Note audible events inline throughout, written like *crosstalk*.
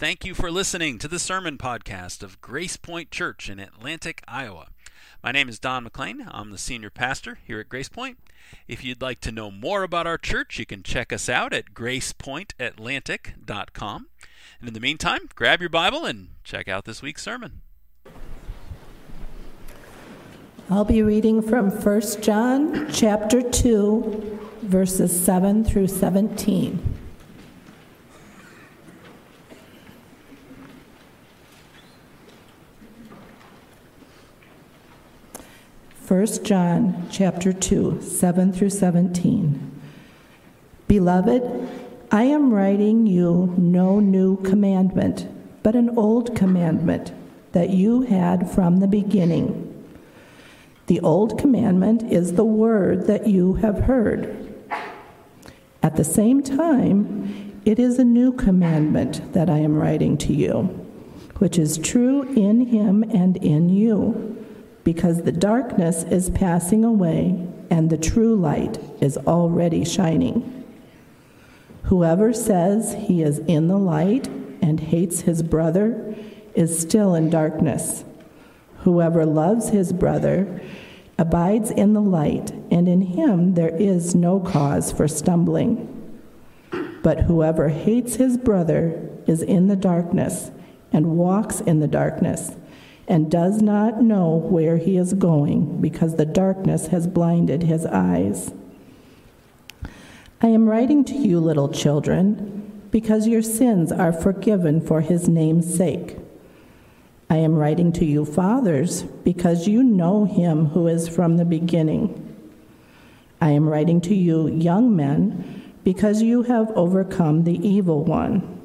Thank you for listening to the sermon podcast of Grace Point Church in Atlantic, Iowa. My name is Don McLean. I'm the senior pastor here at Grace Point. If you'd like to know more about our church, you can check us out at gracepointatlantic.com. And in the meantime, grab your Bible and check out this week's sermon. I'll be reading from 1 John chapter 2 verses 7 through 17. 1 John chapter 2, 7 through 17. Beloved, I am writing you no new commandment, but an old commandment that you had from the beginning. The old commandment is the word that you have heard. At the same time, it is a new commandment that I am writing to you, which is true in him and in you because the darkness is passing away and the true light is already shining. Whoever says he is in the light and hates his brother is still in darkness. Whoever loves his brother abides in the light, and in him there is no cause for stumbling. But whoever hates his brother is in the darkness and walks in the darkness and does not know where he is going because the darkness has blinded his eyes. I am writing to you, little children, because your sins are forgiven for his name's sake. I am writing to you, fathers, because you know him who is from the beginning. I am writing to you, young men, because you have overcome the evil one.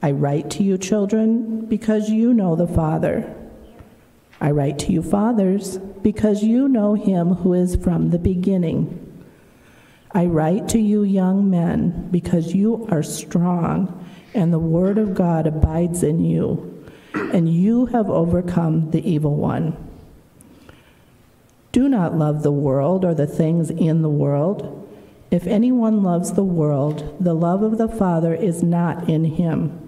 I write to you, children, because you know the Father. I write to you, fathers, because you know him who is from the beginning. I write to you, young men, because you are strong, and the word of God abides in you, and you have overcome the evil one. Do not love the world or the things in the world. If anyone loves the world, the love of the Father is not in him.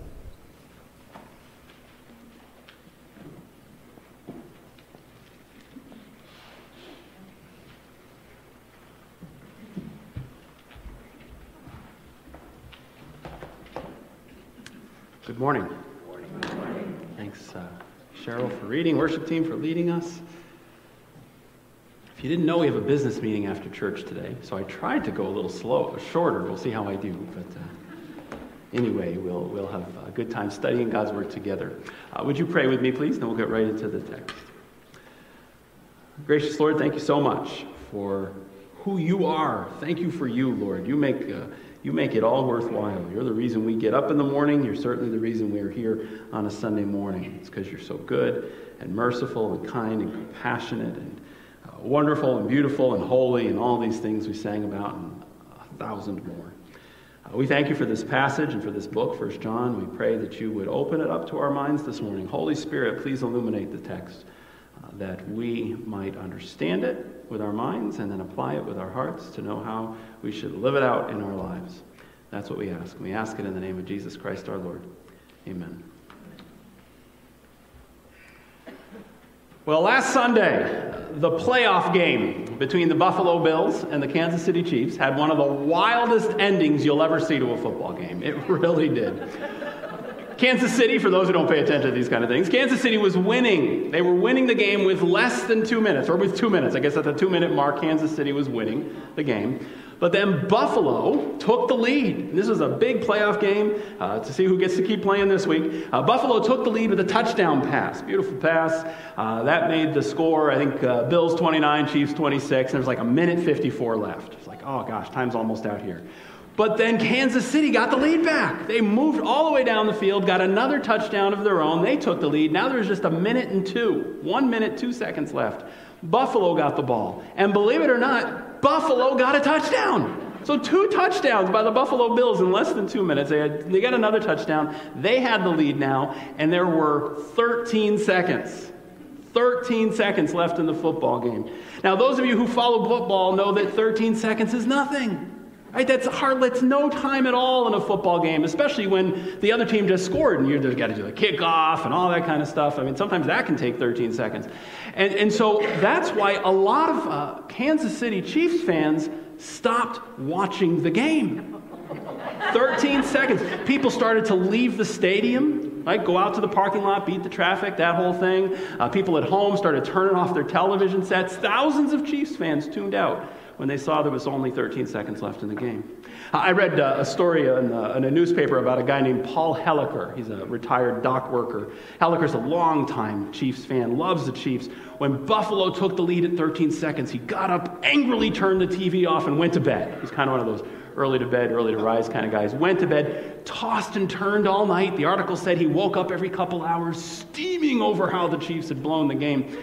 Good morning. Thanks, uh, Cheryl, for reading, worship team for leading us. If you didn't know, we have a business meeting after church today, so I tried to go a little slow, shorter. We'll see how I do. But uh, anyway, we'll, we'll have a good time studying God's Word together. Uh, would you pray with me, please? Then we'll get right into the text. Gracious Lord, thank you so much for who you are. Thank you for you, Lord. You make uh, you make it all worthwhile. You're the reason we get up in the morning. You're certainly the reason we're here on a Sunday morning. It's because you're so good and merciful and kind and compassionate and uh, wonderful and beautiful and holy and all these things we sang about and a thousand more. Uh, we thank you for this passage and for this book, First John. We pray that you would open it up to our minds this morning. Holy Spirit, please illuminate the text uh, that we might understand it with our minds and then apply it with our hearts to know how we should live it out in our lives. That's what we ask. We ask it in the name of Jesus Christ our Lord. Amen. Well, last Sunday, the playoff game between the Buffalo Bills and the Kansas City Chiefs had one of the wildest endings you'll ever see to a football game. It *laughs* really did. Kansas City, for those who don't pay attention to these kind of things, Kansas City was winning. They were winning the game with less than two minutes, or with two minutes. I guess at the two minute mark, Kansas City was winning the game. But then Buffalo took the lead. This was a big playoff game uh, to see who gets to keep playing this week. Uh, Buffalo took the lead with a touchdown pass. Beautiful pass. Uh, that made the score, I think, uh, Bills 29, Chiefs 26. And there was like a minute 54 left. It's like, oh gosh, time's almost out here. But then Kansas City got the lead back. They moved all the way down the field, got another touchdown of their own. They took the lead. Now there's just a minute and two. One minute, two seconds left. Buffalo got the ball. And believe it or not, Buffalo got a touchdown. So, two touchdowns by the Buffalo Bills in less than two minutes. They, had, they got another touchdown. They had the lead now, and there were 13 seconds. 13 seconds left in the football game. Now, those of you who follow football know that 13 seconds is nothing. Right? That's hard. That's no time at all in a football game, especially when the other team just scored and you've got to do the kickoff and all that kind of stuff. I mean, sometimes that can take 13 seconds. And, and so that's why a lot of uh, Kansas City Chiefs fans stopped watching the game. 13 seconds. People started to leave the stadium, right? Go out to the parking lot, beat the traffic, that whole thing. Uh, people at home started turning off their television sets. Thousands of Chiefs fans tuned out when they saw there was only 13 seconds left in the game. I read uh, a story in, uh, in, a newspaper about a guy named Paul Helliker. He's a retired dock worker. Helliker's a longtime Chiefs fan, loves the Chiefs. When Buffalo took the lead at 13 seconds, he got up, angrily turned the TV off, and went to bed. He's kind of one of those early to bed, early to rise kind of guys. Went to bed, tossed and turned all night. The article said he woke up every couple hours, steaming over how the Chiefs had blown the game.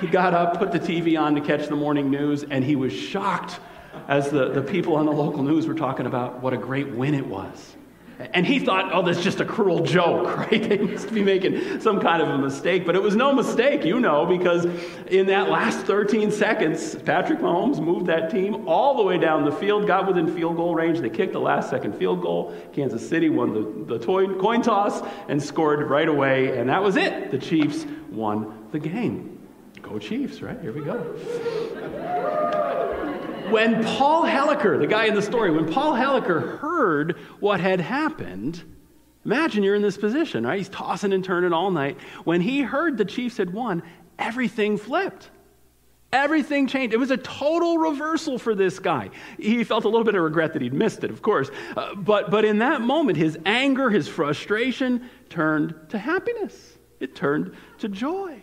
He got up, put the TV on to catch the morning news, and he was shocked as the, the people on the local news were talking about what a great win it was. And he thought, oh, that's just a cruel joke, *laughs* right? They must be making some kind of a mistake. But it was no mistake, you know, because in that last 13 seconds, Patrick Mahomes moved that team all the way down the field, got within field goal range. They kicked the last second field goal. Kansas City won the, the toy, coin toss and scored right away. And that was it. The Chiefs won the game. Go Chiefs, right? Here we go when Paul Helliker, the guy in the story, when Paul Helliker heard what had happened, imagine you're in this position, right? He's tossing and turning all night. When he heard the Chiefs had won, everything flipped. Everything changed. It was a total reversal for this guy. He felt a little bit of regret that he'd missed it, of course. Uh, but, but in that moment, his anger, his frustration turned to happiness, it turned to joy.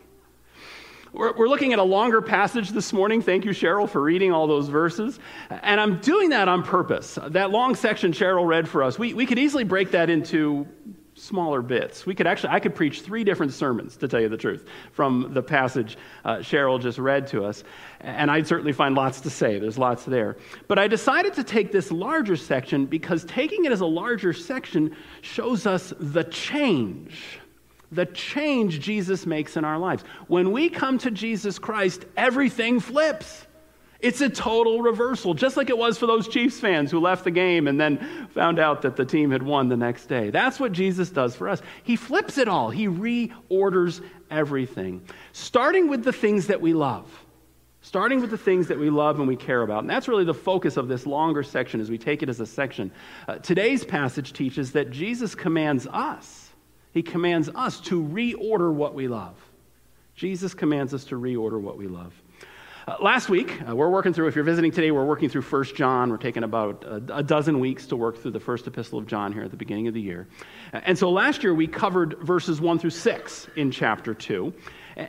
We're, we're looking at a longer passage this morning. Thank you, Cheryl, for reading all those verses. And I'm doing that on purpose. That long section Cheryl read for us, we, we could easily break that into smaller bits. We could actually, I could preach three different sermons, to tell you the truth, from the passage uh, Cheryl just read to us. And I'd certainly find lots to say. There's lots there. But I decided to take this larger section because taking it as a larger section shows us the change the change Jesus makes in our lives. When we come to Jesus Christ, everything flips. It's a total reversal, just like it was for those Chiefs fans who left the game and then found out that the team had won the next day. That's what Jesus does for us. He flips it all, He reorders everything, starting with the things that we love. Starting with the things that we love and we care about. And that's really the focus of this longer section as we take it as a section. Uh, today's passage teaches that Jesus commands us he commands us to reorder what we love. Jesus commands us to reorder what we love. Uh, last week, uh, we're working through, if you're visiting today, we're working through 1 John. We're taking about a, a, dozen weeks to work through the first epistle of John here at the beginning of the year. And so last year, we covered verses 1 through 6 in chapter 2.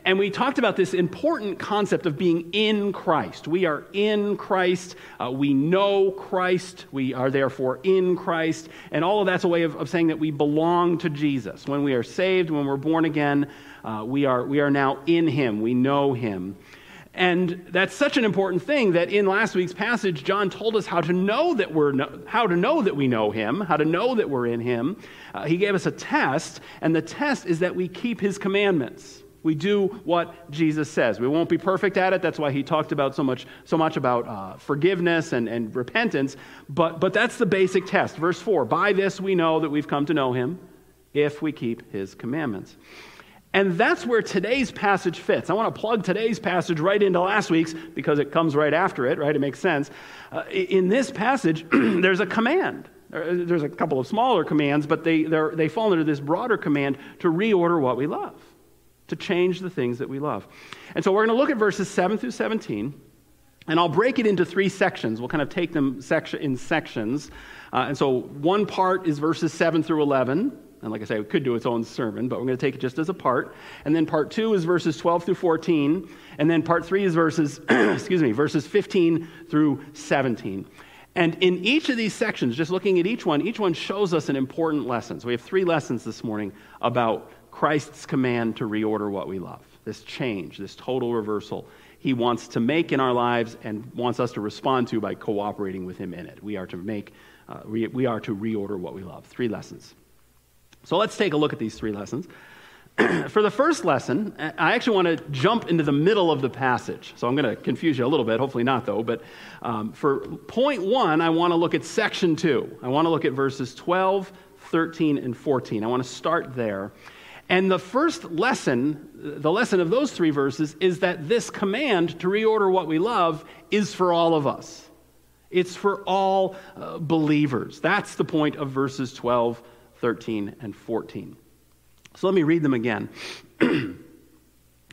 And we talked about this important concept of being in Christ. We are in Christ. Uh, we know Christ. We are therefore in Christ. And all of that's a way of, of saying that we belong to Jesus. When we are saved, when we're born again, uh, we, are, we are now in Him. We know Him. And that's such an important thing that in last week's passage, John told us how to know that we're how to know that we know him, how to know that we're in him. Uh, he gave us a test, and the test is that we keep his commandments. We do what Jesus says. We won't be perfect at it. That's why he talked about so much, so much about uh, forgiveness and, and repentance. But, but that's the basic test. Verse 4 By this we know that we've come to know him if we keep his commandments. And that's where today's passage fits. I want to plug today's passage right into last week's because it comes right after it, right? It makes sense. Uh, in this passage, *clears throat* there's a command. There's a couple of smaller commands, but they, they fall under this broader command to reorder what we love to change the things that we love. And so we're going to look at verses 7 through 17. And I'll break it into three sections. We'll kind of take them section, in sections. Uh, and so one part is verses 7 through 11. And like I say, it could do its own sermon, but we're going to take it just as a part. And then part two is verses 12 through 14. And then part three is verses, *clears throat* excuse me, verses 15 through 17. And in each of these sections, just looking at each one, each one shows us an important lesson. So we have three lessons this morning about Christ's command to reorder what we love, this change, this total reversal he wants to make in our lives and wants us to respond to by cooperating with him in it. We are to make, uh, we, we are to reorder what we love. Three lessons. So let's take a look at these three lessons. *clears throat* For the first lesson, I actually want to jump into the middle of the passage. So I'm going to confuse you a little bit, hopefully not though. But um, for point one, I want to look at section two. I want to look at verses 12, 13, and 14. I want to start there. And the first lesson, the lesson of those three verses, is that this command to reorder what we love is for all of us. It's for all uh, believers. That's the point of verses 12, 13, and 14. So let me read them again. *clears throat*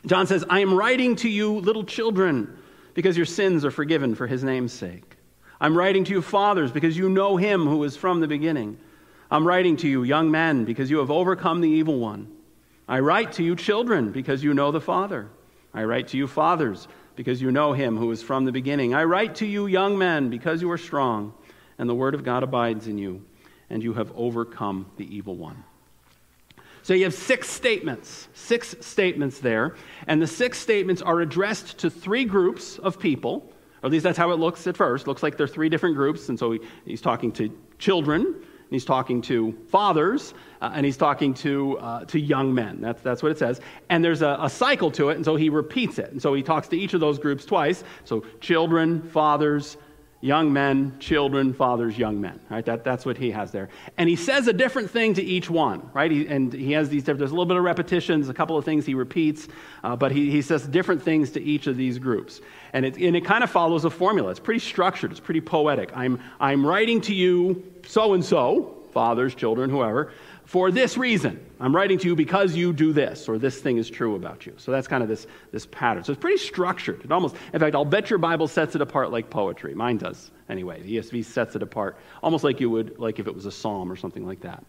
John says, I am writing to you, little children, because your sins are forgiven for his name's sake. I'm writing to you, fathers, because you know him who is from the beginning. I'm writing to you, young men, because you have overcome the evil one. I write to you, children, because you know the Father. I write to you, fathers, because you know him who is from the beginning. I write to you, young men, because you are strong, and the word of God abides in you, and you have overcome the evil one. So you have six statements, six statements there, and the six statements are addressed to three groups of people. Or at least that's how it looks at first. Looks like there are three different groups, and so he, he's talking to children, and he's talking to fathers, uh, and he's talking to, uh, to young men. That's, that's what it says. And there's a, a, cycle to it, and so he repeats it. And so he talks to each of those groups twice. So children, fathers, young men, children, fathers, young men. Right? That, that's what he has there. And he says a different thing to each one. Right? He, and he has these different, there's a little bit of repetitions, a couple of things he repeats, uh, but he, he says different things to each of these groups. And it, and it kind of follows a formula. It's pretty structured, it's pretty poetic. I'm, I'm writing to you so and so, fathers, children, whoever, for this reason. I'm writing to you because you do this, or this thing is true about you. So that's kind of this, this pattern. So it's pretty structured. It almost, in fact, I'll bet your Bible sets it apart like poetry. Mine does, anyway. The ESV sets it apart, almost like you would, like if it was a psalm or something like that.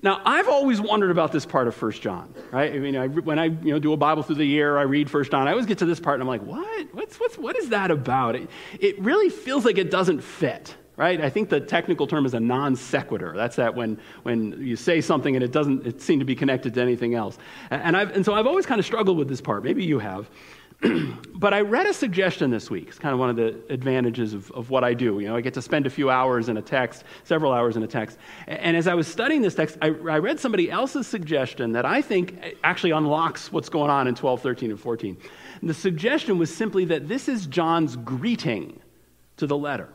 Now, I've always wondered about this part of First John, right? I mean, I, when I you know, do a Bible through the year, I read First John, I always get to this part and I'm like, what? What's, what's, what is that about? It, it really feels like it doesn't fit right? I think the technical term is a non sequitur. That's that when, when you say something and it doesn't it seem to be connected to anything else. And, I've, and so I've always kind of struggled with this part. Maybe you have. *clears throat* but I read a suggestion this week. It's kind of one of the advantages of, of what I do. You know, I get to spend a few hours in a text, several hours in a text. And as I was studying this text, I, I read somebody else's suggestion that I think eh, actually unlocks what's going on in 12, 13, and 14. And the suggestion was simply that this is John's greeting to the letter.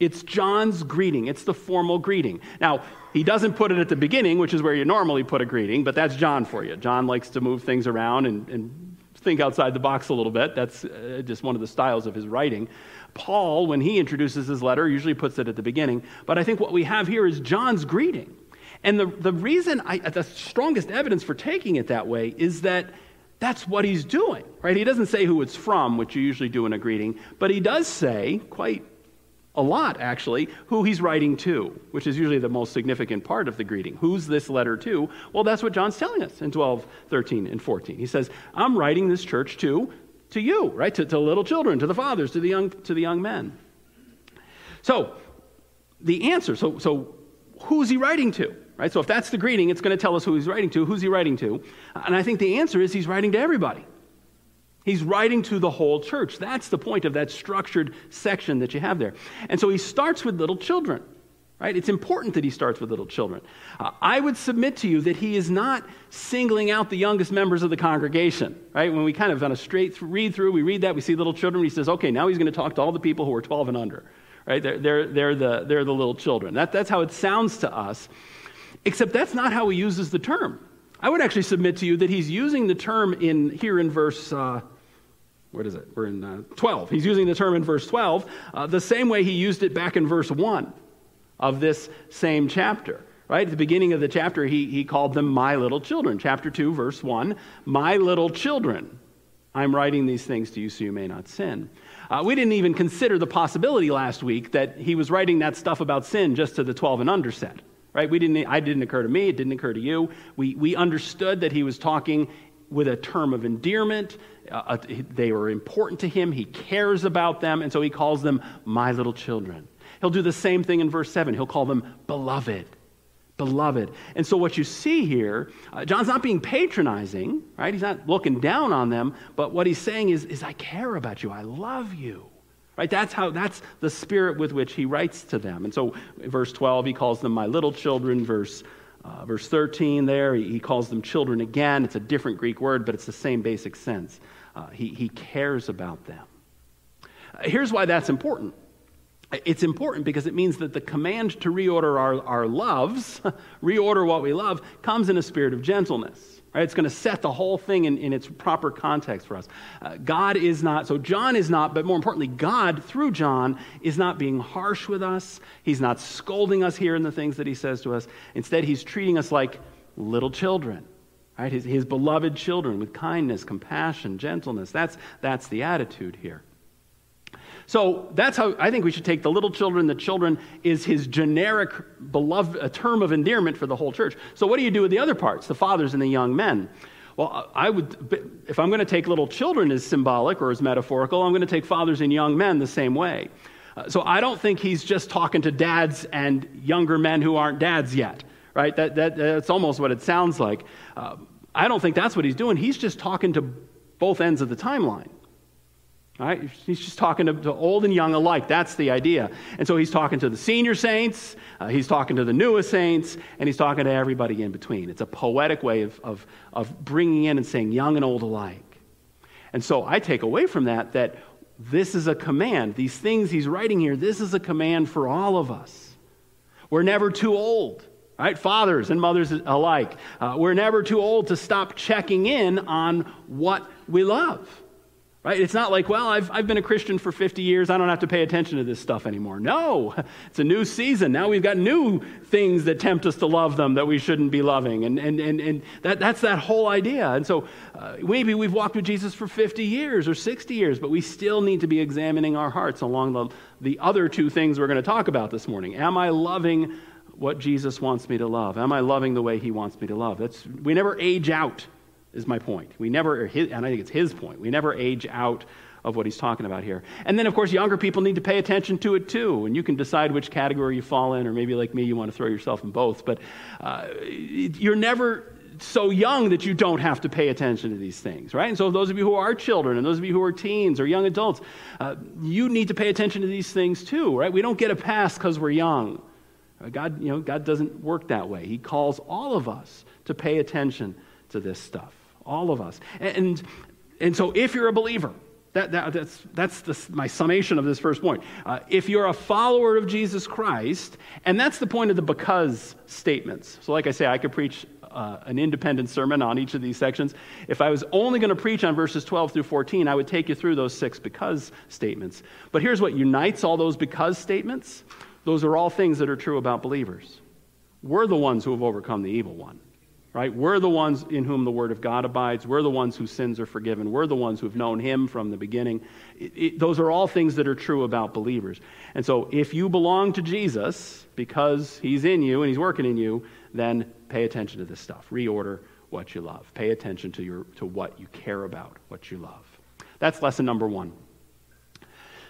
It's John's greeting. It's the formal greeting. Now, he doesn't put it at the beginning, which is where you normally put a greeting, but that's John for you. John likes to move things around and, and think outside the box a little bit. That's uh, just one of the styles of his writing. Paul, when he introduces his letter, usually puts it at the beginning. But I think what we have here is John's greeting. And the, the reason, I, the strongest evidence for taking it that way is that that's what he's doing, right? He doesn't say who it's from, which you usually do in a greeting, but he does say, quite a lot, actually, who he's writing to, which is usually the most significant part of the greeting. Who's this letter to? Well, that's what John's telling us in 12, 13, and 14. He says, I'm writing this church to, to you, right? To, to little children, to the fathers, to the young, to the young men. So, the answer, so, so who's he writing to? Right? So if that's the greeting, it's going to tell us who he's writing to. Who's he writing to? And I think the answer is he's writing to everybody. He's writing to the whole church. That's the point of that structured section that you have there. And so he starts with little children, right? It's important that he starts with little children. Uh, I would submit to you that he is not singling out the youngest members of the congregation, right? When we kind of on a straight read through, we read that, we see little children, he says, okay, now he's going to talk to all the people who are 12 and under, right? They're, they're, they're, the, they're the little children. That, that's how it sounds to us, except that's not how he uses the term. I would actually submit to you that he's using the term in here in verse uh, what is it? We're in uh, 12. He's using the term in verse 12 uh, the same way he used it back in verse 1 of this same chapter. Right? At the beginning of the chapter, he, he called them my little children. Chapter 2, verse 1 My little children, I'm writing these things to you so you may not sin. Uh, we didn't even consider the possibility last week that he was writing that stuff about sin just to the 12 and under set. Right? We didn't, I didn't occur to me, it didn't occur to you. We, we understood that he was talking with a term of endearment. Uh, uh they were important to him. He cares about them, and so he calls them my little children. He'll do the same thing in verse 7. He'll call them beloved, beloved. And so, what you see here, uh, John's not being patronizing, right? He's not looking down on them, but what he's saying is, is I care about you. I love you. Right? That's how that's the spirit with which he writes to them. And so verse 12 he calls them my little children, verse uh, verse 13 there he, he, calls them children again. It's a different Greek word, but it's the same basic sense. Uh, he, he cares about them. Uh, here's why that's important. It's important because it means that the command to reorder our, our loves, *laughs* reorder what we love, comes in a spirit of gentleness. Right? It's going to set the whole thing in, in its proper context for us. Uh, God is not, so John is not, but more importantly, God, through John, is not being harsh with us. He's not scolding us here in the things that he says to us. Instead, he's treating us like little children. Right? His, his beloved children with kindness, compassion, gentleness. That's, that's the attitude here. So that's how I think we should take the little children. The children is his generic beloved, term of endearment for the whole church. So what do you do with the other parts, the fathers and the young men? Well, I would, if I'm going to take little children as symbolic or as metaphorical, I'm going to take fathers and young men the same way. Uh, so I don't think he's just talking to dads and younger men who aren't dads yet, right? That, that, that's almost what it sounds like. Uh, I don't think that's what he's doing. He's just talking to both ends of the timeline. Right? He's just talking to, to, old and young alike. That's the idea. And so he's talking to the senior saints, uh, he's talking to the newest saints, and he's talking to everybody in between. It's a poetic way of, of, of bringing in and saying young and old alike. And so I take away from that that this is a command. These things he's writing here, this is a command for all of us. We're never too old, right? Fathers and mothers alike. Uh, we're never too old to stop checking in on what we love. Right? It's not like, well, I've, I've been a Christian for 50 years. I don't have to pay attention to this stuff anymore. No, *laughs* it's a new season. Now we've got new things that tempt us to love them that we shouldn't be loving. And, and, and, and that, that's that whole idea. And so uh, maybe we've walked with Jesus for 50 years or 60 years, but we still need to be examining our hearts along the, the other two things we're going to talk about this morning. Am I loving what Jesus wants me to love? Am I loving the way he wants me to love? That's, we never age out is my point. We never, and I think it's his point, we never age out of what he's talking about here. And then, of course, younger people need to pay attention to it too. And you can decide which category you fall in, or maybe like me, you want to throw yourself in both. But uh, you're never so young that you don't have to pay attention to these things, right? And so, those of you who are children and those of you who are teens or young adults, uh, you need to pay attention to these things too, right? We don't get a pass because we're young. God, you know, God doesn't work that way. He calls all of us to pay attention to this stuff all of us. And, and so if you're a believer, that, that, that's, that's the, my summation of this first point. Uh, if you're a follower of Jesus Christ, and that's the point of the because statements. So, like I say, I could preach uh, an independent sermon on each of these sections. If I was only going to preach on verses 12 through 14, I would take you through those six because statements. But here's what unites all those because statements those are all things that are true about believers. We're the ones who have overcome the evil one right? We're the ones in whom the Word of God abides. We're the ones whose sins are forgiven. We're the ones who've known Him from the beginning. It, it, those are all things that are true about believers. And so if you belong to Jesus because He's in you and He's working in you, then pay attention to this stuff. Reorder what you love. Pay attention to, your, to what you care about, what you love. That's lesson number one.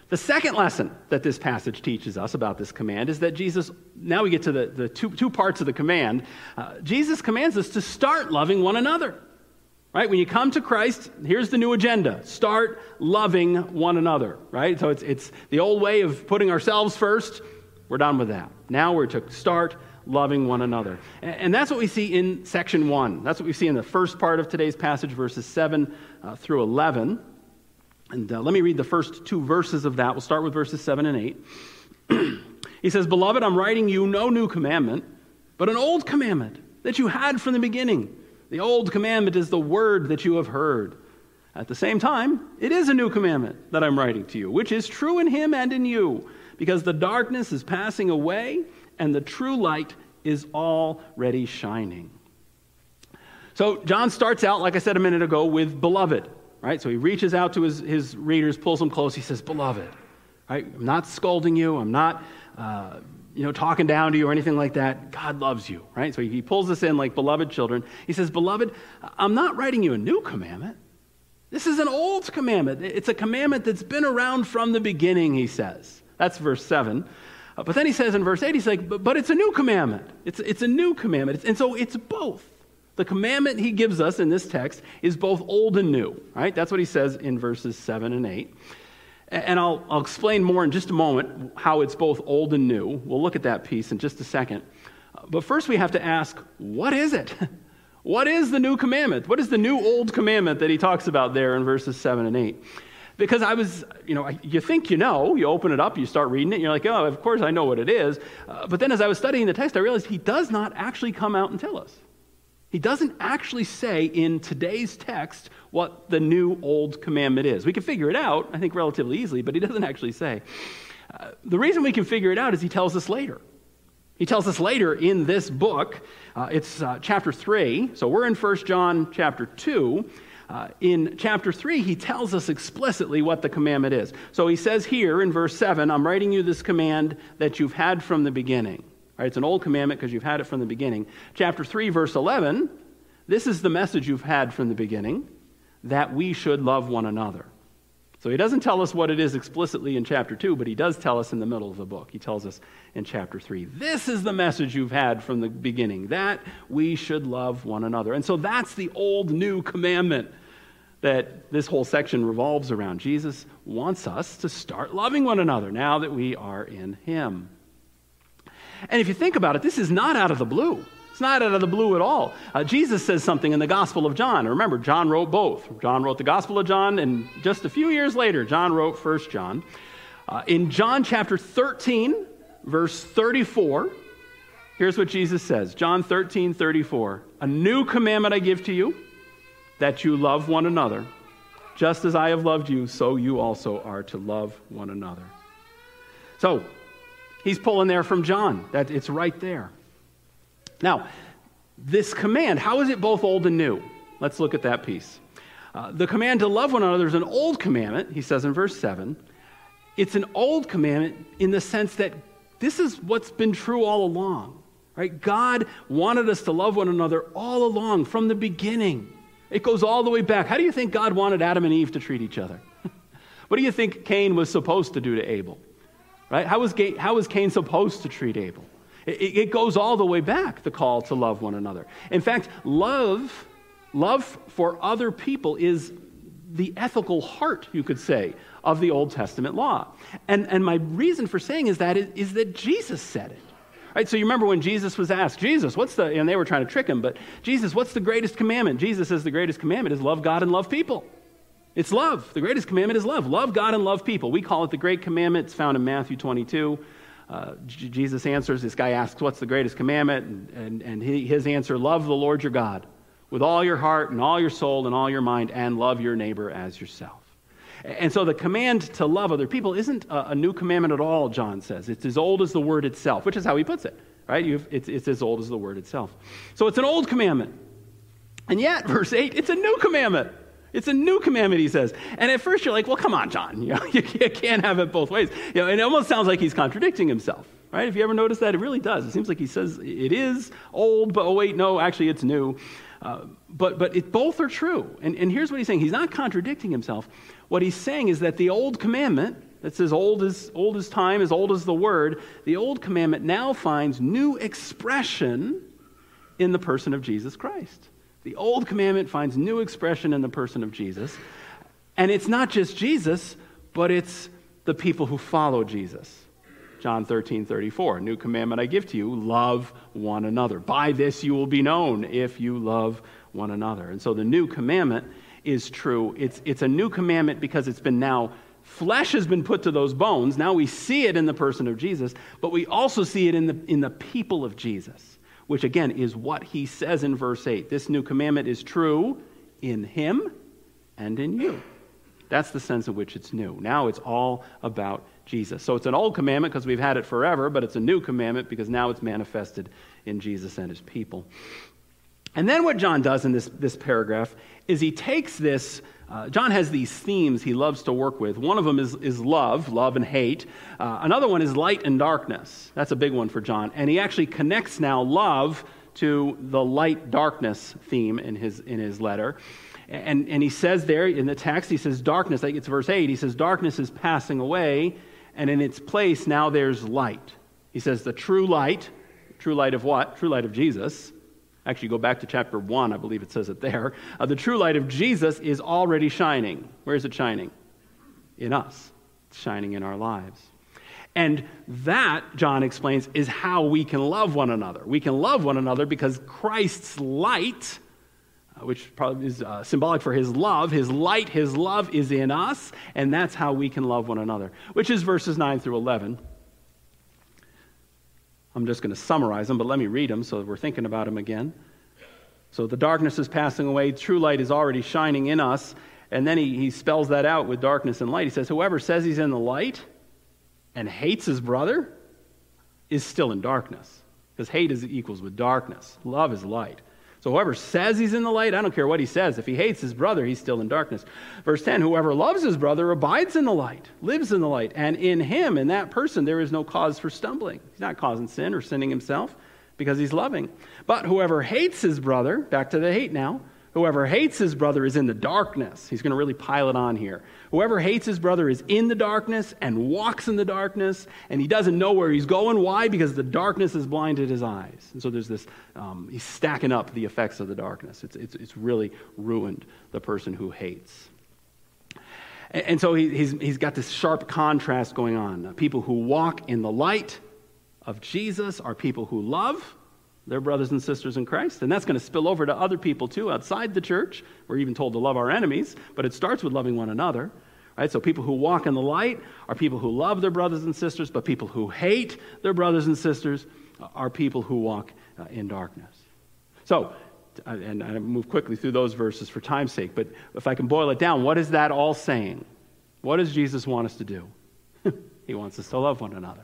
The second lesson that this passage teaches us about this command is that Jesus, now we get to the, the two, two parts of the command. Uh, Jesus commands us to start loving one another. Right? When you come to Christ, here's the new agenda start loving one another. Right? So it's, it's the old way of putting ourselves first. We're done with that. Now we're to start loving one another. And, and that's what we see in section one. That's what we see in the first part of today's passage, verses 7 uh, through 11. And uh, let me read the first two verses of that. We'll start with verses 7 and 8. *clears throat* he says, Beloved, I'm writing you no new commandment, but an old commandment that you had from the beginning. The old commandment is the word that you have heard. At the same time, it is a new commandment that I'm writing to you, which is true in him and in you, because the darkness is passing away and the true light is already shining. So, John starts out, like I said a minute ago, with beloved right? So he reaches out to his, his readers, pulls them close. He says, Beloved, right? I'm not scolding you. I'm not, uh, you know, talking down to you or anything like that. God loves you, right? So he pulls us in like beloved children. He says, Beloved, I'm not writing you a new commandment. This is an old commandment. It's a commandment that's been around from the beginning, he says. That's verse 7. Uh, but then he says in verse 8, he's like, but, but it's a new commandment. It's, it's a new commandment. It's, and so it's both. The commandment he gives us in this text is both old and new, right? That's what he says in verses 7 and 8. And I'll, I'll explain more in just a moment how it's both old and new. We'll look at that piece in just a second. But first, we have to ask what is it? *laughs* What is the new commandment? What is the new old commandment that he talks about there in verses 7 and 8? Because I was, you know, you think you know, you open it up, you start reading it, you're like, oh, of course I know what it is. Uh, but then as I was studying the text, I realized he does not actually come out and tell us. He doesn't actually say in today's text what the new old commandment is. We can figure it out, I think, relatively easily, but he doesn't actually say. Uh, the reason we can figure it out is he tells us later. He tells us later in this book, uh, it's uh, chapter 3, so we're in 1 John chapter 2. Uh, in chapter 3, he tells us explicitly what the commandment is. So he says here in verse 7, I'm writing you this command that you've had from the beginning. Right, it's an old commandment because you've had it from the beginning. Chapter 3, verse 11, this is the message you've had from the beginning that we should love one another. So he doesn't tell us what it is explicitly in chapter 2, but he does tell us in the middle of the book. He tells us in chapter 3 this is the message you've had from the beginning that we should love one another. And so that's the old new commandment that this whole section revolves around. Jesus wants us to start loving one another now that we are in him. And if you think about it, this is not out of the blue. It's not out of the blue at all. Uh, Jesus says something in the Gospel of John. Remember, John wrote both. John wrote the Gospel of John, and just a few years later, John wrote First John. Uh, in John chapter 13, verse 34, here's what Jesus says John 13, 34. A new commandment I give to you, that you love one another. Just as I have loved you, so you also are to love one another. So, he's pulling there from John. That it's right there. Now, this command, how is it both old and new? Let's look at that piece. Uh, the command to love one another is an old commandment, he says in verse 7. It's an old commandment in the sense that this is what's been true all along. Right? God wanted us to love one another all along from the beginning. It goes all the way back. How do you think God wanted Adam and Eve to treat each other? *laughs* what do you think Cain was supposed to do to Abel? Right? How was, how was Cain supposed to treat Abel? It, it goes all the way back, the call to love one another. In fact, love, love for other people is the ethical heart, you could say, of the Old Testament law. And, and my reason for saying is that is, is that Jesus said it. Right, so you remember when Jesus was asked, Jesus, what's the, and they were trying to trick him, but Jesus, what's the greatest commandment? Jesus says the greatest commandment is love God and love people. It's love. The greatest commandment is love. Love God and love people. We call it the great commandment. It's found in Matthew 22 uh, Jesus answers, this guy asks, What's the greatest commandment? And, and, and he, his answer, Love the Lord your God with all your heart and all your soul and all your mind, and love your neighbor as yourself. And so the command to love other people isn't a, a new commandment at all, John says. It's as old as the word itself, which is how he puts it, right? It's, it's as old as the word itself. So it's an old commandment. And yet, verse 8, it's a new commandment. It's a new commandment, he says. And at first you're like, well, come on, John. *laughs* You, know, you can't have it both ways. You know, and it almost sounds like he's contradicting himself, right? If you ever notice that, it really does. It seems like he says it is old, but oh, wait, no, actually it's new. Uh, but but it, both are true. And, and here's what he's saying he's not contradicting himself. What he's saying is that the old commandment, that's as old as, old as time, as old as the word, the old commandment now finds new expression in the person of Jesus Christ. The old commandment finds new expression in the person of Jesus. And it's not just Jesus, but it's the people who follow Jesus. John 13, 34. New commandment I give to you love one another. By this you will be known if you love one another. And so the new commandment is true. It's, it's a new commandment because it's been now, flesh has been put to those bones. Now we see it in the person of Jesus, but we also see it in the, in the people of Jesus which again is what he says in verse 8. This new commandment is true in him and in you. That's the sense in which it's new. Now it's all about Jesus. So it's an old commandment because we've had it forever, but it's a new commandment because now it's manifested in Jesus and his people. And then what John does in this, this paragraph is he takes this uh, John has these themes he loves to work with. One of them is, is love, love and hate. Uh, another one is light and darkness. That's a big one for John. And he actually connects now love to the light darkness theme in his, in his letter. And, and he says there in the text, he says, darkness, it's verse 8, he says, darkness is passing away, and in its place now there's light. He says, The true light, true light of what? True light of Jesus. Actually, go back to chapter 1, I believe it says it there. Uh, the true light of Jesus is already shining. Where is it shining? In us, it's shining in our lives. And that, John explains, is how we can love one another. We can love one another because Christ's light, uh, which probably is uh, symbolic for his love, his light, his love is in us, and that's how we can love one another, which is verses 9 through 11. I'm just going to summarize them, but let me read them so we're thinking about them again. So the darkness is passing away, true light is already shining in us. And then he, he spells that out with darkness and light. He says, Whoever says he's in the light and hates his brother is still in darkness. Because hate is equals with darkness. Love is light. So whoever says he's in the light, I don't care what he says. If he hates his brother, he's still in darkness. Verse 10 Whoever loves his brother abides in the light, lives in the light, and in him, in that person, there is no cause for stumbling. He's not causing sin or sinning himself because he's loving. But whoever hates his brother, back to the hate now, Whoever hates his brother is in the darkness. He's going to really pile it on here. Whoever hates his brother is in the darkness and walks in the darkness, and he doesn't know where he's going. Why? Because the darkness has blinded his eyes. And so there's this, um, he's stacking up the effects of the darkness. It's, it's, it's really ruined the person who hates. And, and so he, he's, he's got this sharp contrast going on. People who walk in the light of Jesus are people who love their brothers and sisters in Christ. And that's going to spill over to other people too outside the church. We're even told to love our enemies, but it starts with loving one another. Right? So people who walk in the light are people who love their brothers and sisters, but people who hate their brothers and sisters are people who walk uh, in darkness. So, and I move quickly through those verses for time's sake, but if I can boil it down, what is that all saying? What does Jesus want us to do? *laughs* he wants us to love one another.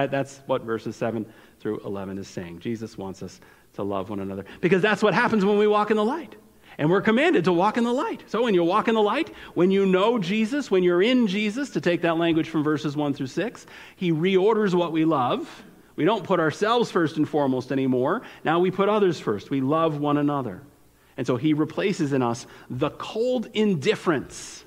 That, that's what verses 7 through 11 is saying. Jesus wants us to love one another because that's what happens when we walk in the light. And we're commanded to walk in the light. So when you walk in the light, when you know Jesus, when you're in Jesus, to take that language from verses 1 through 6, he reorders what we love. We don't put ourselves first and foremost anymore. Now we put others first. We love one another. And so he replaces in us the cold indifference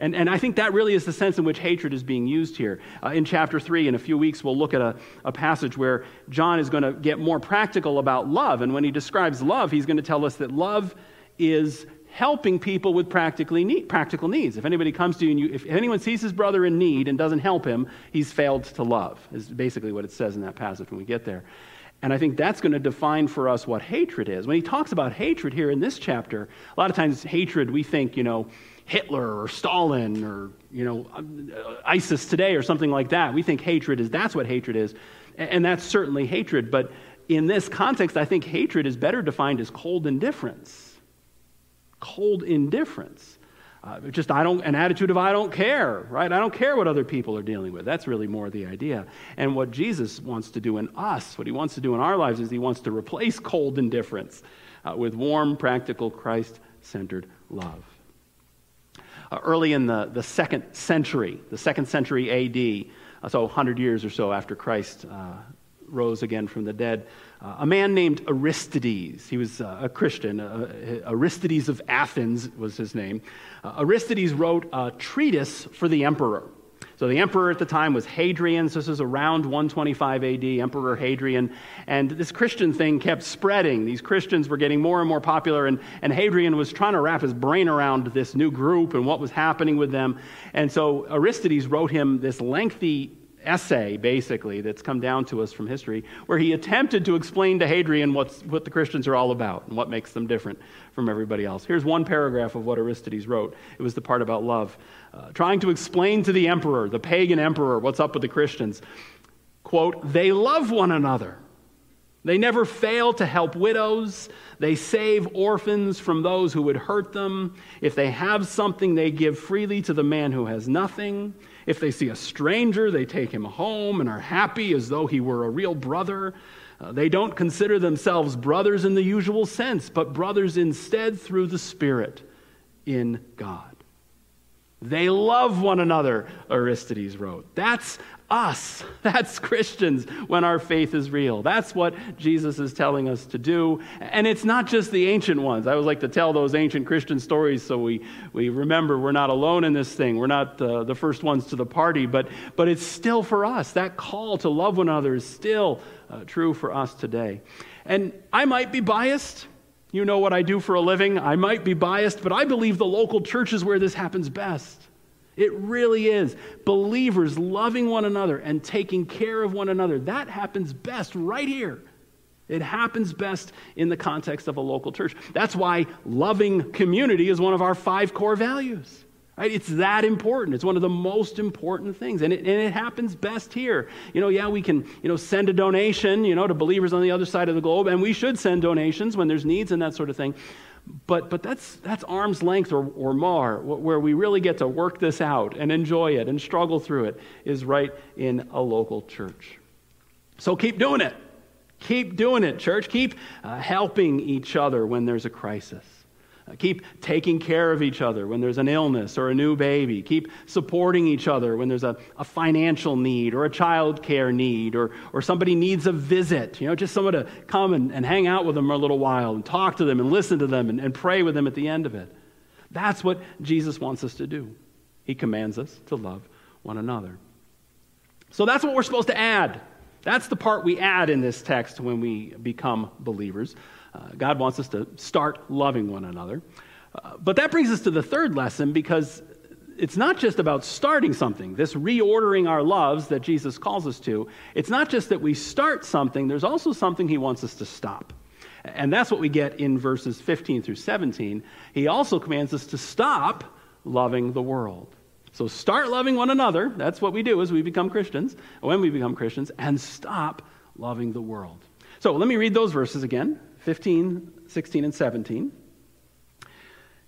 and, and I think that really is the sense in which hatred is being used here. Uh, in chapter 3, in a few weeks, we'll look at a, a passage where John is going to get more practical about love. And when he describes love, he's going to tell us that love is helping people with practically need, practical needs. If anybody comes to you and you, if anyone sees his brother in need and doesn't help him, he's failed to love, is basically what it says in that passage when we get there. And I think that's going to define for us what hatred is. When he talks about hatred here in this chapter, a lot of times hatred, we think, you know, Hitler or Stalin or you know ISIS today or something like that. We think hatred is that's what hatred is, and that's certainly hatred. But in this context, I think hatred is better defined as cold indifference. Cold indifference. Uh, just I don't an attitude of I don't care, right? I don't care what other people are dealing with. That's really more the idea. And what Jesus wants to do in us, what he wants to do in our lives, is he wants to replace cold indifference uh, with warm, practical, Christ-centered love uh, early in the, the second century, the second century AD, uh, so 100 years or so after Christ uh, rose again from the dead, uh, a man named Aristides, he was uh, a Christian, uh, Aristides of Athens was his name. Aristides wrote a treatise for the emperor. So the emperor at the time was Hadrian. So this is around 125 AD, Emperor Hadrian. And this Christian thing kept spreading. These Christians were getting more and more popular. And, and Hadrian was trying to wrap his brain around this new group and what was happening with them. And so Aristides wrote him this lengthy essay, basically, that's come down to us from history, where he attempted to explain to Hadrian what's, what the Christians are all about and what makes them different from everybody else. Here's one paragraph of what Aristides wrote. It was the part about love. Uh, trying to explain to the emperor, the pagan emperor, what's up with the Christians. Quote, they love one another. They never fail to help widows. They save orphans from those who would hurt them. If they have something, they give freely to the man who has nothing. If they see a stranger, they take him home and are happy as though he were a real brother. Uh, they don't consider themselves brothers in the usual sense, but brothers instead through the Spirit in God. They love one another, Aristides wrote. That's us. *laughs* That's Christians when our faith is real. That's what Jesus is telling us to do. And it's not just the ancient ones. I always like to tell those ancient Christian stories so we, we remember we're not alone in this thing. We're not uh, the first ones to the party, but, but it's still for us. That call to love one another is still uh, true for us today. And I might be biased. You know what I do for a living. I might be biased, but I believe the local church is where this happens best. It really is. Believers loving one another and taking care of one another. That happens best right here. It happens best in the context of a local church. That's why loving community is one of our five core values. Right? It's that important. It's one of the most important things. And it, and it happens best here. You know, yeah, we can, you know, send a donation, you know, to believers on the other side of the globe, and we should send donations when there's needs and that sort of thing. But, but that's, that's arm's length or, or more, where we really get to work this out and enjoy it and struggle through it, is right in a local church. So keep doing it. Keep doing it, church. Keep uh, helping each other when there's a crisis. Uh, keep taking care of each other when there's an illness or a new baby. Keep supporting each other when there's a, a financial need or a child care need or, or somebody needs a visit. You know, just someone to come and, and hang out with them for a little while and talk to them and listen to them and, and pray with them at the end of it. That's what Jesus wants us to do. He commands us to love one another. So that's what we're supposed to add. That's the part we add in this text when we become believers. Uh, God wants us to start loving one another. Uh, but that brings us to the third lesson because it's not just about starting something, this reordering our loves that Jesus calls us to. It's not just that we start something, there's also something he wants us to stop. And that's what we get in verses 15 through 17. He also commands us to stop loving the world. So start loving one another. That's what we do as we become Christians, when we become Christians, and stop loving the world. So let me read those verses again. 15, 16, and 17.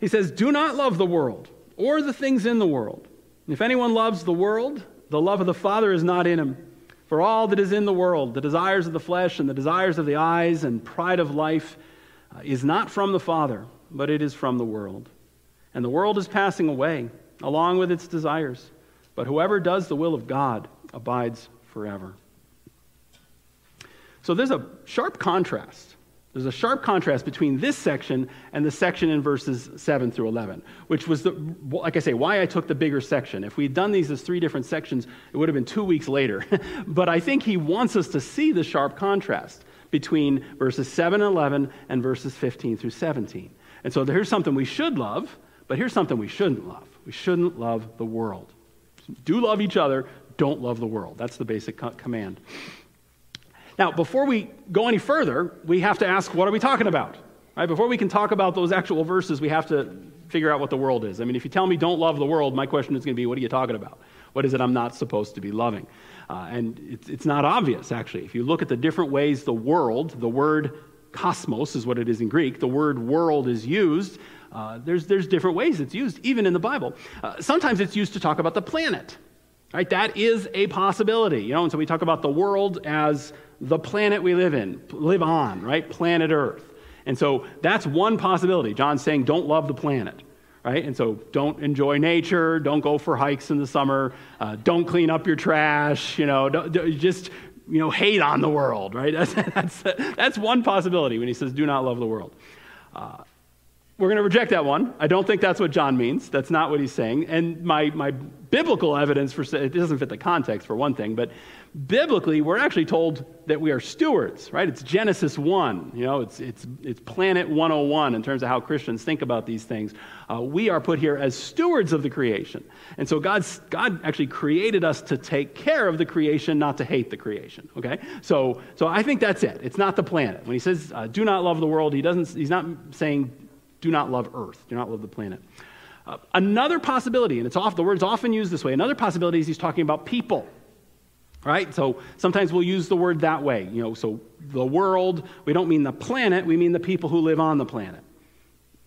He says, Do not love the world or the things in the world. If anyone loves the world, the love of the Father is not in him. For all that is in the world, the desires of the flesh and the desires of the eyes and pride of life, uh, is not from the Father, but it is from the world. And the world is passing away, along with its desires. But whoever does the will of God abides forever. So there's a sharp contrast there's a sharp contrast between this section and the section in verses 7 through 11, which was, the, like I say, why I took the bigger section. If we'd done these as three different sections, it would have been two weeks later. *laughs* but I think he wants us to see the sharp contrast between verses 7 and 11 and verses 15 through 17. And so here's something we should love, but here's something we shouldn't love. We shouldn't love the world. Do love each other, don't love the world. That's the basic command. Now, before we go any further, we have to ask what are we talking about? Right? Before we can talk about those actual verses, we have to figure out what the world is. I mean, if you tell me don't love the world, my question is going to be what are you talking about? What is it I'm not supposed to be loving? Uh, and it's, it's not obvious, actually. If you look at the different ways the world, the word cosmos is what it is in Greek, the word world is used. Uh, there's, there's different ways it's used, even in the Bible. Uh, sometimes it's used to talk about the planet. Right? That is a possibility. You know, and so we talk about the world as the planet we live in, live on, right? Planet Earth. And so that's one possibility. John's saying don't love the planet, right? And so don't enjoy nature, don't go for hikes in the summer, uh, don't clean up your trash, you know, just you know hate on the world, right? *laughs* That's, that's, that's one possibility when he says do not love the world. Uh, we're going to reject that one. I don't think that's what John means. That's not what he's saying. And my, my biblical evidence for it doesn't fit the context for one thing, but biblically we're actually told that we are stewards, right? It's Genesis 1. You know, it's, it's, it's Planet 101 in terms of how Christians think about these things. Uh, we are put here as stewards of the creation. And so God's, God actually created us to take care of the creation, not to hate the creation, okay? So, so I think that's it. It's not the planet. When he says, uh, do not love the world, he doesn't, he's not saying do not love earth, do not love the planet. Uh, another possibility, and it's off, the word's often used this way, another possibility is he's talking about people. Right? So sometimes we'll use the word that way. You know, so the world, we don't mean the planet, we mean the people who live on the planet.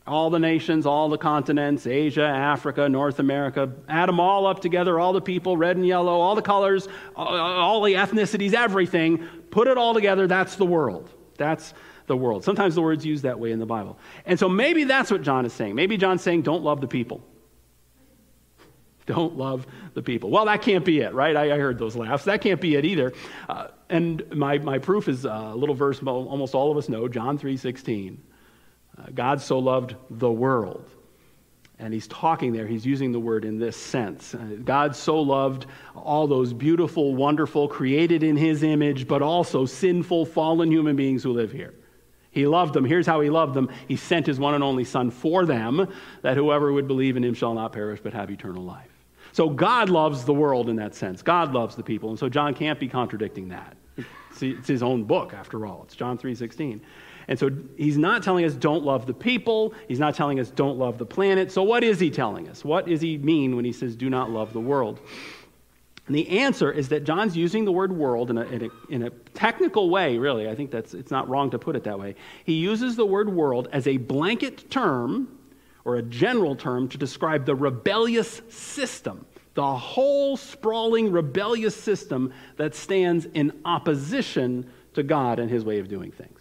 All the nations, all the continents, Asia, Africa, North America, add them all up together, all the people, red and yellow, all the colors, all the ethnicities, everything, put it all together, that's the world. That's the world. Sometimes the word's used that way in the Bible. And so maybe that's what John is saying. Maybe John's saying, don't love the people. *laughs* Don't love the people. Well, that can't be it, right? I, I heard those laughs. That can't be it either. Uh, and my, my proof is a little verse almost all of us know, John 3.16. Uh, God so loved the world. And he's talking there, he's using the word in this sense. Uh, God so loved all those beautiful, wonderful, created in his image, but also sinful, fallen human beings who live here. He loved them. Here's how he loved them He sent his one and only Son for them, that whoever would believe in him shall not perish, but have eternal life. So God loves the world in that sense. God loves the people. And so John can't be contradicting that. It's his own book, after all. It's John 3.16. And so he's not telling us don't love the people. He's not telling us don't love the planet. So what is he telling us? What does he mean when he says do not love the world? And the answer is that John's using the word world in a, in a, in a technical way, really. I think that's, it's not wrong to put it that way. He uses the word world as a blanket term or a general term to describe the rebellious system, the whole sprawling rebellious system that stands in opposition to God and his way of doing things.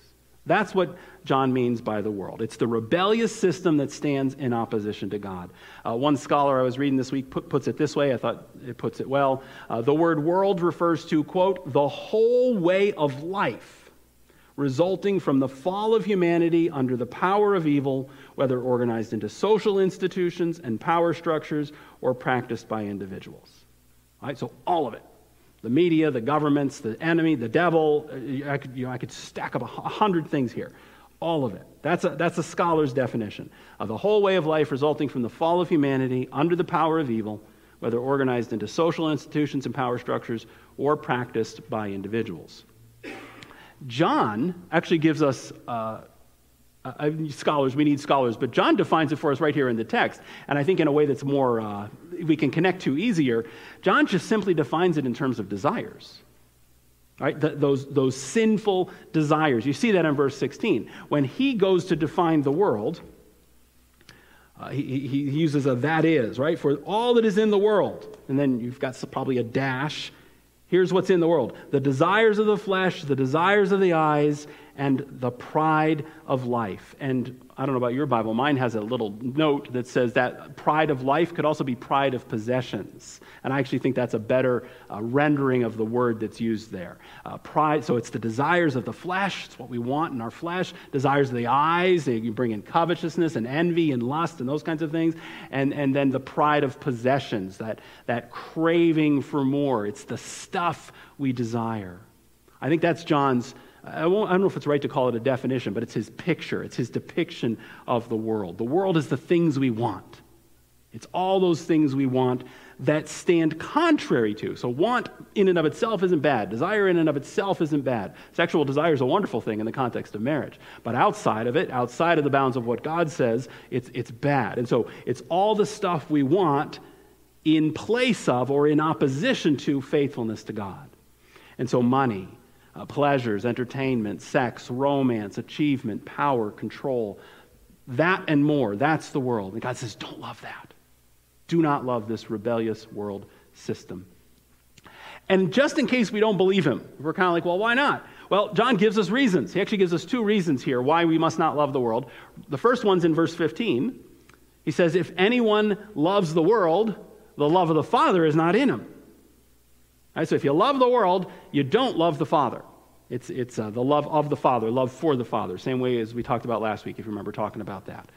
That's what John means by the world. It's the rebellious system that stands in opposition to God. Uh, one scholar I was reading this week put, puts it this way. I thought it puts it well. Uh, the word world refers to, quote, the whole way of life resulting from the fall of humanity under the power of evil, whether organized into social institutions and power structures or practiced by individuals. All right, so all of it. The media, the governments, the enemy, the devil. Uh, I could, you know, I could stack up a hundred things here. All of it. That's a, that's a scholar's definition of the whole way of life resulting from the fall of humanity under the power of evil, whether organized into social institutions and power structures or practiced by individuals. John actually gives us. Uh, uh, scholars, we need scholars, but John defines it for us right here in the text. And I think in a way that's more, uh, we can connect to easier. John just simply defines it in terms of desires. Right? The, those, those sinful desires. You see that in verse 16. When he goes to define the world, uh, he, he uses a that is, right? For all that is in the world. And then you've got probably a dash Here's what's in the world the desires of the flesh, the desires of the eyes, and the pride of life. And I don't know about your Bible, mine has a little note that says that pride of life could also be pride of possessions. And I actually think that's a better uh, rendering of the word that's used there. Uh, pride, so it's the desires of the flesh, it's what we want in our flesh, desires of the eyes, they bring in covetousness and envy and lust and those kinds of things. And, and then the pride of possessions, that, that craving for more. It's the stuff we desire. I think that's John's I, I, don't know if it's right to call it a definition, but it's his picture, it's his depiction of the world. The world is the things we want. It's all those things we want that stand contrary to. So, want in and of itself isn't bad. Desire in and of itself isn't bad. Sexual desire is a wonderful thing in the context of marriage. But outside of it, outside of the bounds of what God says, it's, it's bad. And so, it's all the stuff we want in place of or in opposition to faithfulness to God. And so, money, uh, pleasures, entertainment, sex, romance, achievement, power, control, that and more. That's the world. And God says, don't love that. Do not love this rebellious world system. And just in case we don't believe him, we're kind of like, well, why not? Well, John gives us reasons. He actually gives us two reasons here why we must not love the world. The first one's in verse 15. He says, If anyone loves the world, the love of the Father is not in him. Right, so if you love the world, you don't love the Father. It's, it's uh, the love of the Father, love for the Father, same way as we talked about last week, if you remember talking about that.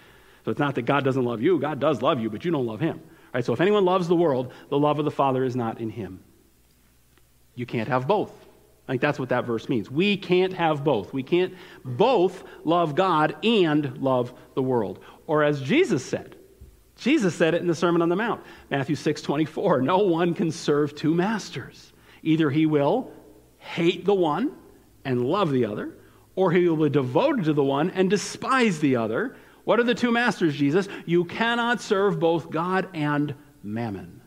So it's not that God doesn't love you, God does love you, but you don't love him. Right, so if anyone loves the world, the love of the Father is not in him. You can't have both. I think that's what that verse means. We can't have both. We can't both love God and love the world. Or as Jesus said, Jesus said it in the Sermon on the Mount, Matthew 6 24. No one can serve two masters. Either he will hate the one and love the other, or he will be devoted to the one and despise the other. What are the two masters, Jesus? You cannot serve both God and mammon.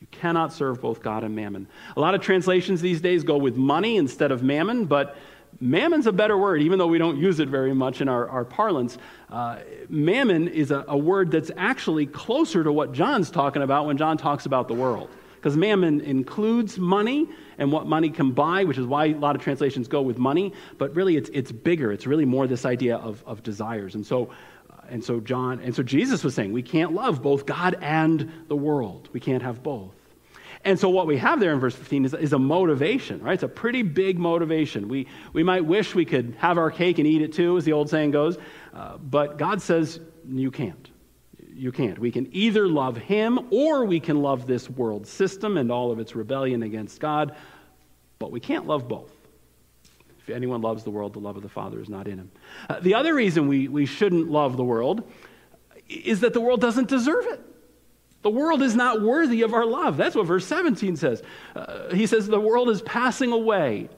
You cannot serve both God and mammon. A lot of translations these days go with money instead of mammon, but mammon's a better word, even though we don't use it very much in our, our parlance. Uh, mammon is a, a word that's actually closer to what John's talking about when John talks about the world. Because mammon includes money and what money can buy, which is why a lot of translations go with money, but really it's, it's bigger. It's really more this idea of, of desires. And so uh, and so John, and so Jesus was saying we can't love both God and the world. We can't have both. And so what we have there in verse 15 is, is a motivation, right? It's a pretty big motivation. We, we might wish we could have our cake and eat it too, as the old saying goes, uh, but God says you can't. You can't. We can either love Him or we can love this world system and all of its rebellion against God, but we can't love both. If anyone loves the world, the love of the Father is not in him. Uh, the other reason we, we shouldn't love the world is that the world doesn't deserve it. The world is not worthy of our love. That's what verse 17 says. Uh, he says, The world is passing away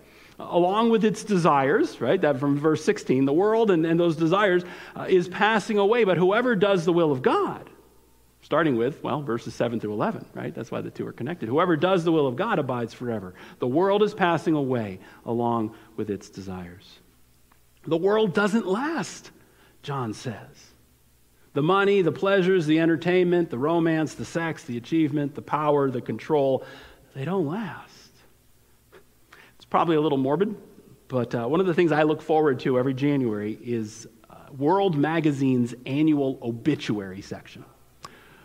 along with its desires, right? That from verse 16. The world and, and those desires uh, is passing away, but whoever does the will of God, starting with, well, verses 7 through 11, right? That's why the two are connected. Whoever does the will of God abides forever. The world is passing away along with its desires. The world doesn't last, John says. The money, the pleasures, the entertainment, the romance, the sex, the achievement, the power, the control, they don't last. Probably a little morbid, but uh, one of the things I look forward to every January is uh, World Magazine's annual obituary section.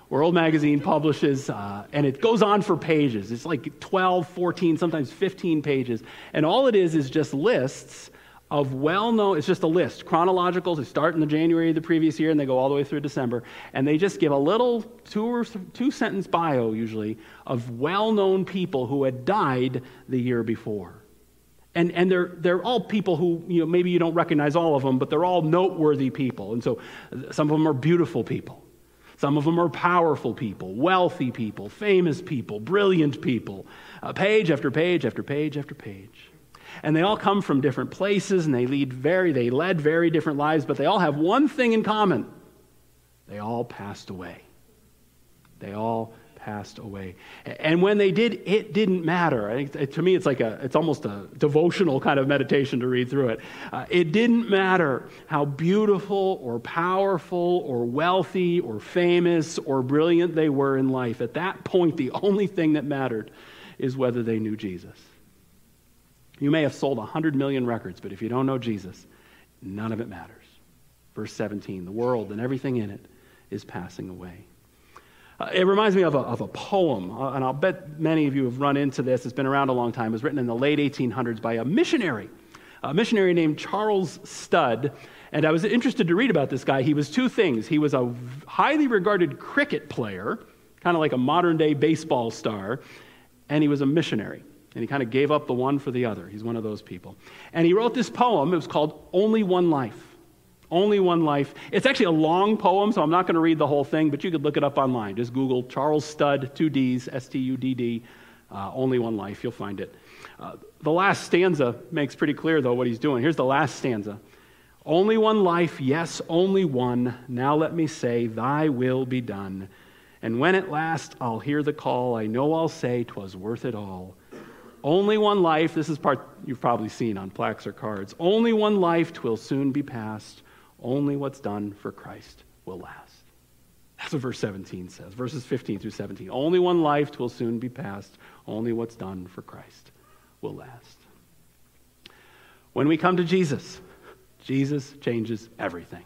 World Magazine publishes, uh, and it goes on for pages. It's like 12, 14, sometimes 15 pages. And all it is is just lists of well known, it's just a list, chronological. They start in the January of the previous year and they go all the way through December. And they just give a little two or two sentence bio, usually, of well known people who had died the year before. And, and they're, they're all people who, you know, maybe you don't recognize all of them, but they're all noteworthy people. And so some of them are beautiful people. Some of them are powerful people, wealthy people, famous people, brilliant people. Uh, page after page after page after page. And they all come from different places and they lead very they led very different lives, but they all have one thing in common. They all passed away. They all passed away. And when they did, it didn't matter. I think, to me, it's like a, it's almost a devotional kind of meditation to read through it. Uh, it didn't matter how beautiful or powerful or wealthy or famous or brilliant they were in life. At that point, the only thing that mattered is whether they knew Jesus. You may have sold 100 million records, but if you don't know Jesus, none of it matters. Verse 17 the world and everything in it is passing away. Uh, it reminds me of a, of a poem, uh, and I'll bet many of you have run into this. It's been around a long time. It was written in the late 1800s by a missionary, a missionary named Charles Studd. And I was interested to read about this guy. He was two things. He was a highly regarded cricket player, kind of like a modern day baseball star, and he was a missionary and he kind of gave up the one for the other. He's one of those people. And he wrote this poem. It was called Only One Life. Only One Life. It's actually a long poem, so I'm not going to read the whole thing, but you could look it up online. Just Google Charles Studd, two D's, S T U D D, uh, Only One Life. You'll find it. Uh, the last stanza makes pretty clear, though, what he's doing. Here's the last stanza. Only one life, yes, only one. Now let me say, Thy will be done. And when at last I'll hear the call, I know I'll say, 'Twas worth it all. Only one life, this is part you've probably seen on plaques or cards. Only one life, twill soon be past. Only what's done for Christ will last. That's what verse 17 says, verses 15 through 17. Only one life, will soon be passed. Only what's done for Christ will last. When we come to Jesus, Jesus changes everything.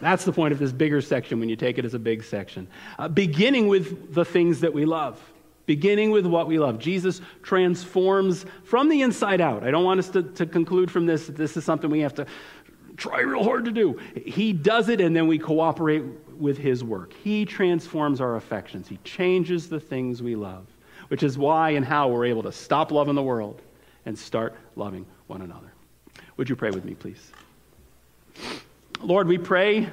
That's the point of this bigger section when you take it as a big section. Uh, beginning with the things that we love beginning with what we love. Jesus transforms from the inside out. I don't want us to, to conclude from this that this is something we have to try real hard to do. He does it, and then we cooperate with his work. He transforms our affections, he changes the things we love, which is why and how we're able to stop loving the world and start loving one another. Would you pray with me, please? Lord, we pray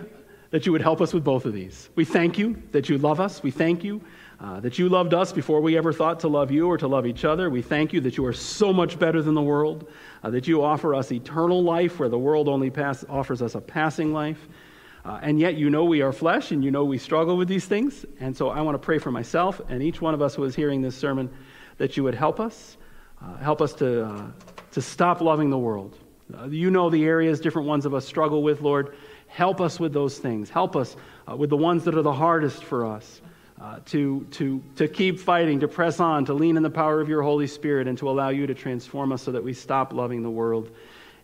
that you would help us with both of these. We thank you that you love us. We thank you uh, that you loved us before we ever thought to love you or to love each other. We thank you that you are so much better than the world, uh, that you offer us eternal life where the world only pass, offers us a passing life. Uh, and yet you know we are flesh and you know we struggle with these things. And so I want to pray for myself and each one of us who is hearing this sermon that you would help us, uh, help us to, uh, to stop loving the world. Uh, you know the areas different ones of us struggle with, Lord. Help us with those things. Help us with the ones that are the hardest for us uh, to, to, to keep fighting, to press on, to lean in the power of your Holy Spirit, and to allow you to transform us so that we stop loving the world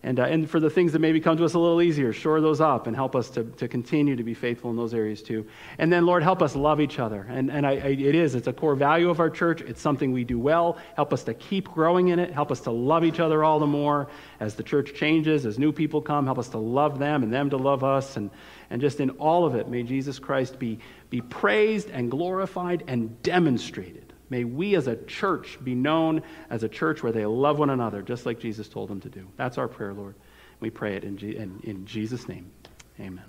and, uh, and for the things that maybe come to us a little easier, shore those up and help us to, to continue to be faithful in those areas too. And then, Lord, help us love each other. And, and I, I, it is, it's a core value of our church. It's something we do well. Help us to keep growing in it. Help us to love each other all the more as the church changes, as new people come. Help us to love them and them to love us. And, and just in all of it, may Jesus Christ be, be praised and glorified and demonstrated. May we as a church be known as a church where they love one another, just like Jesus told them to do. That's our prayer, Lord. We pray it in, in, in Jesus' name. Amen.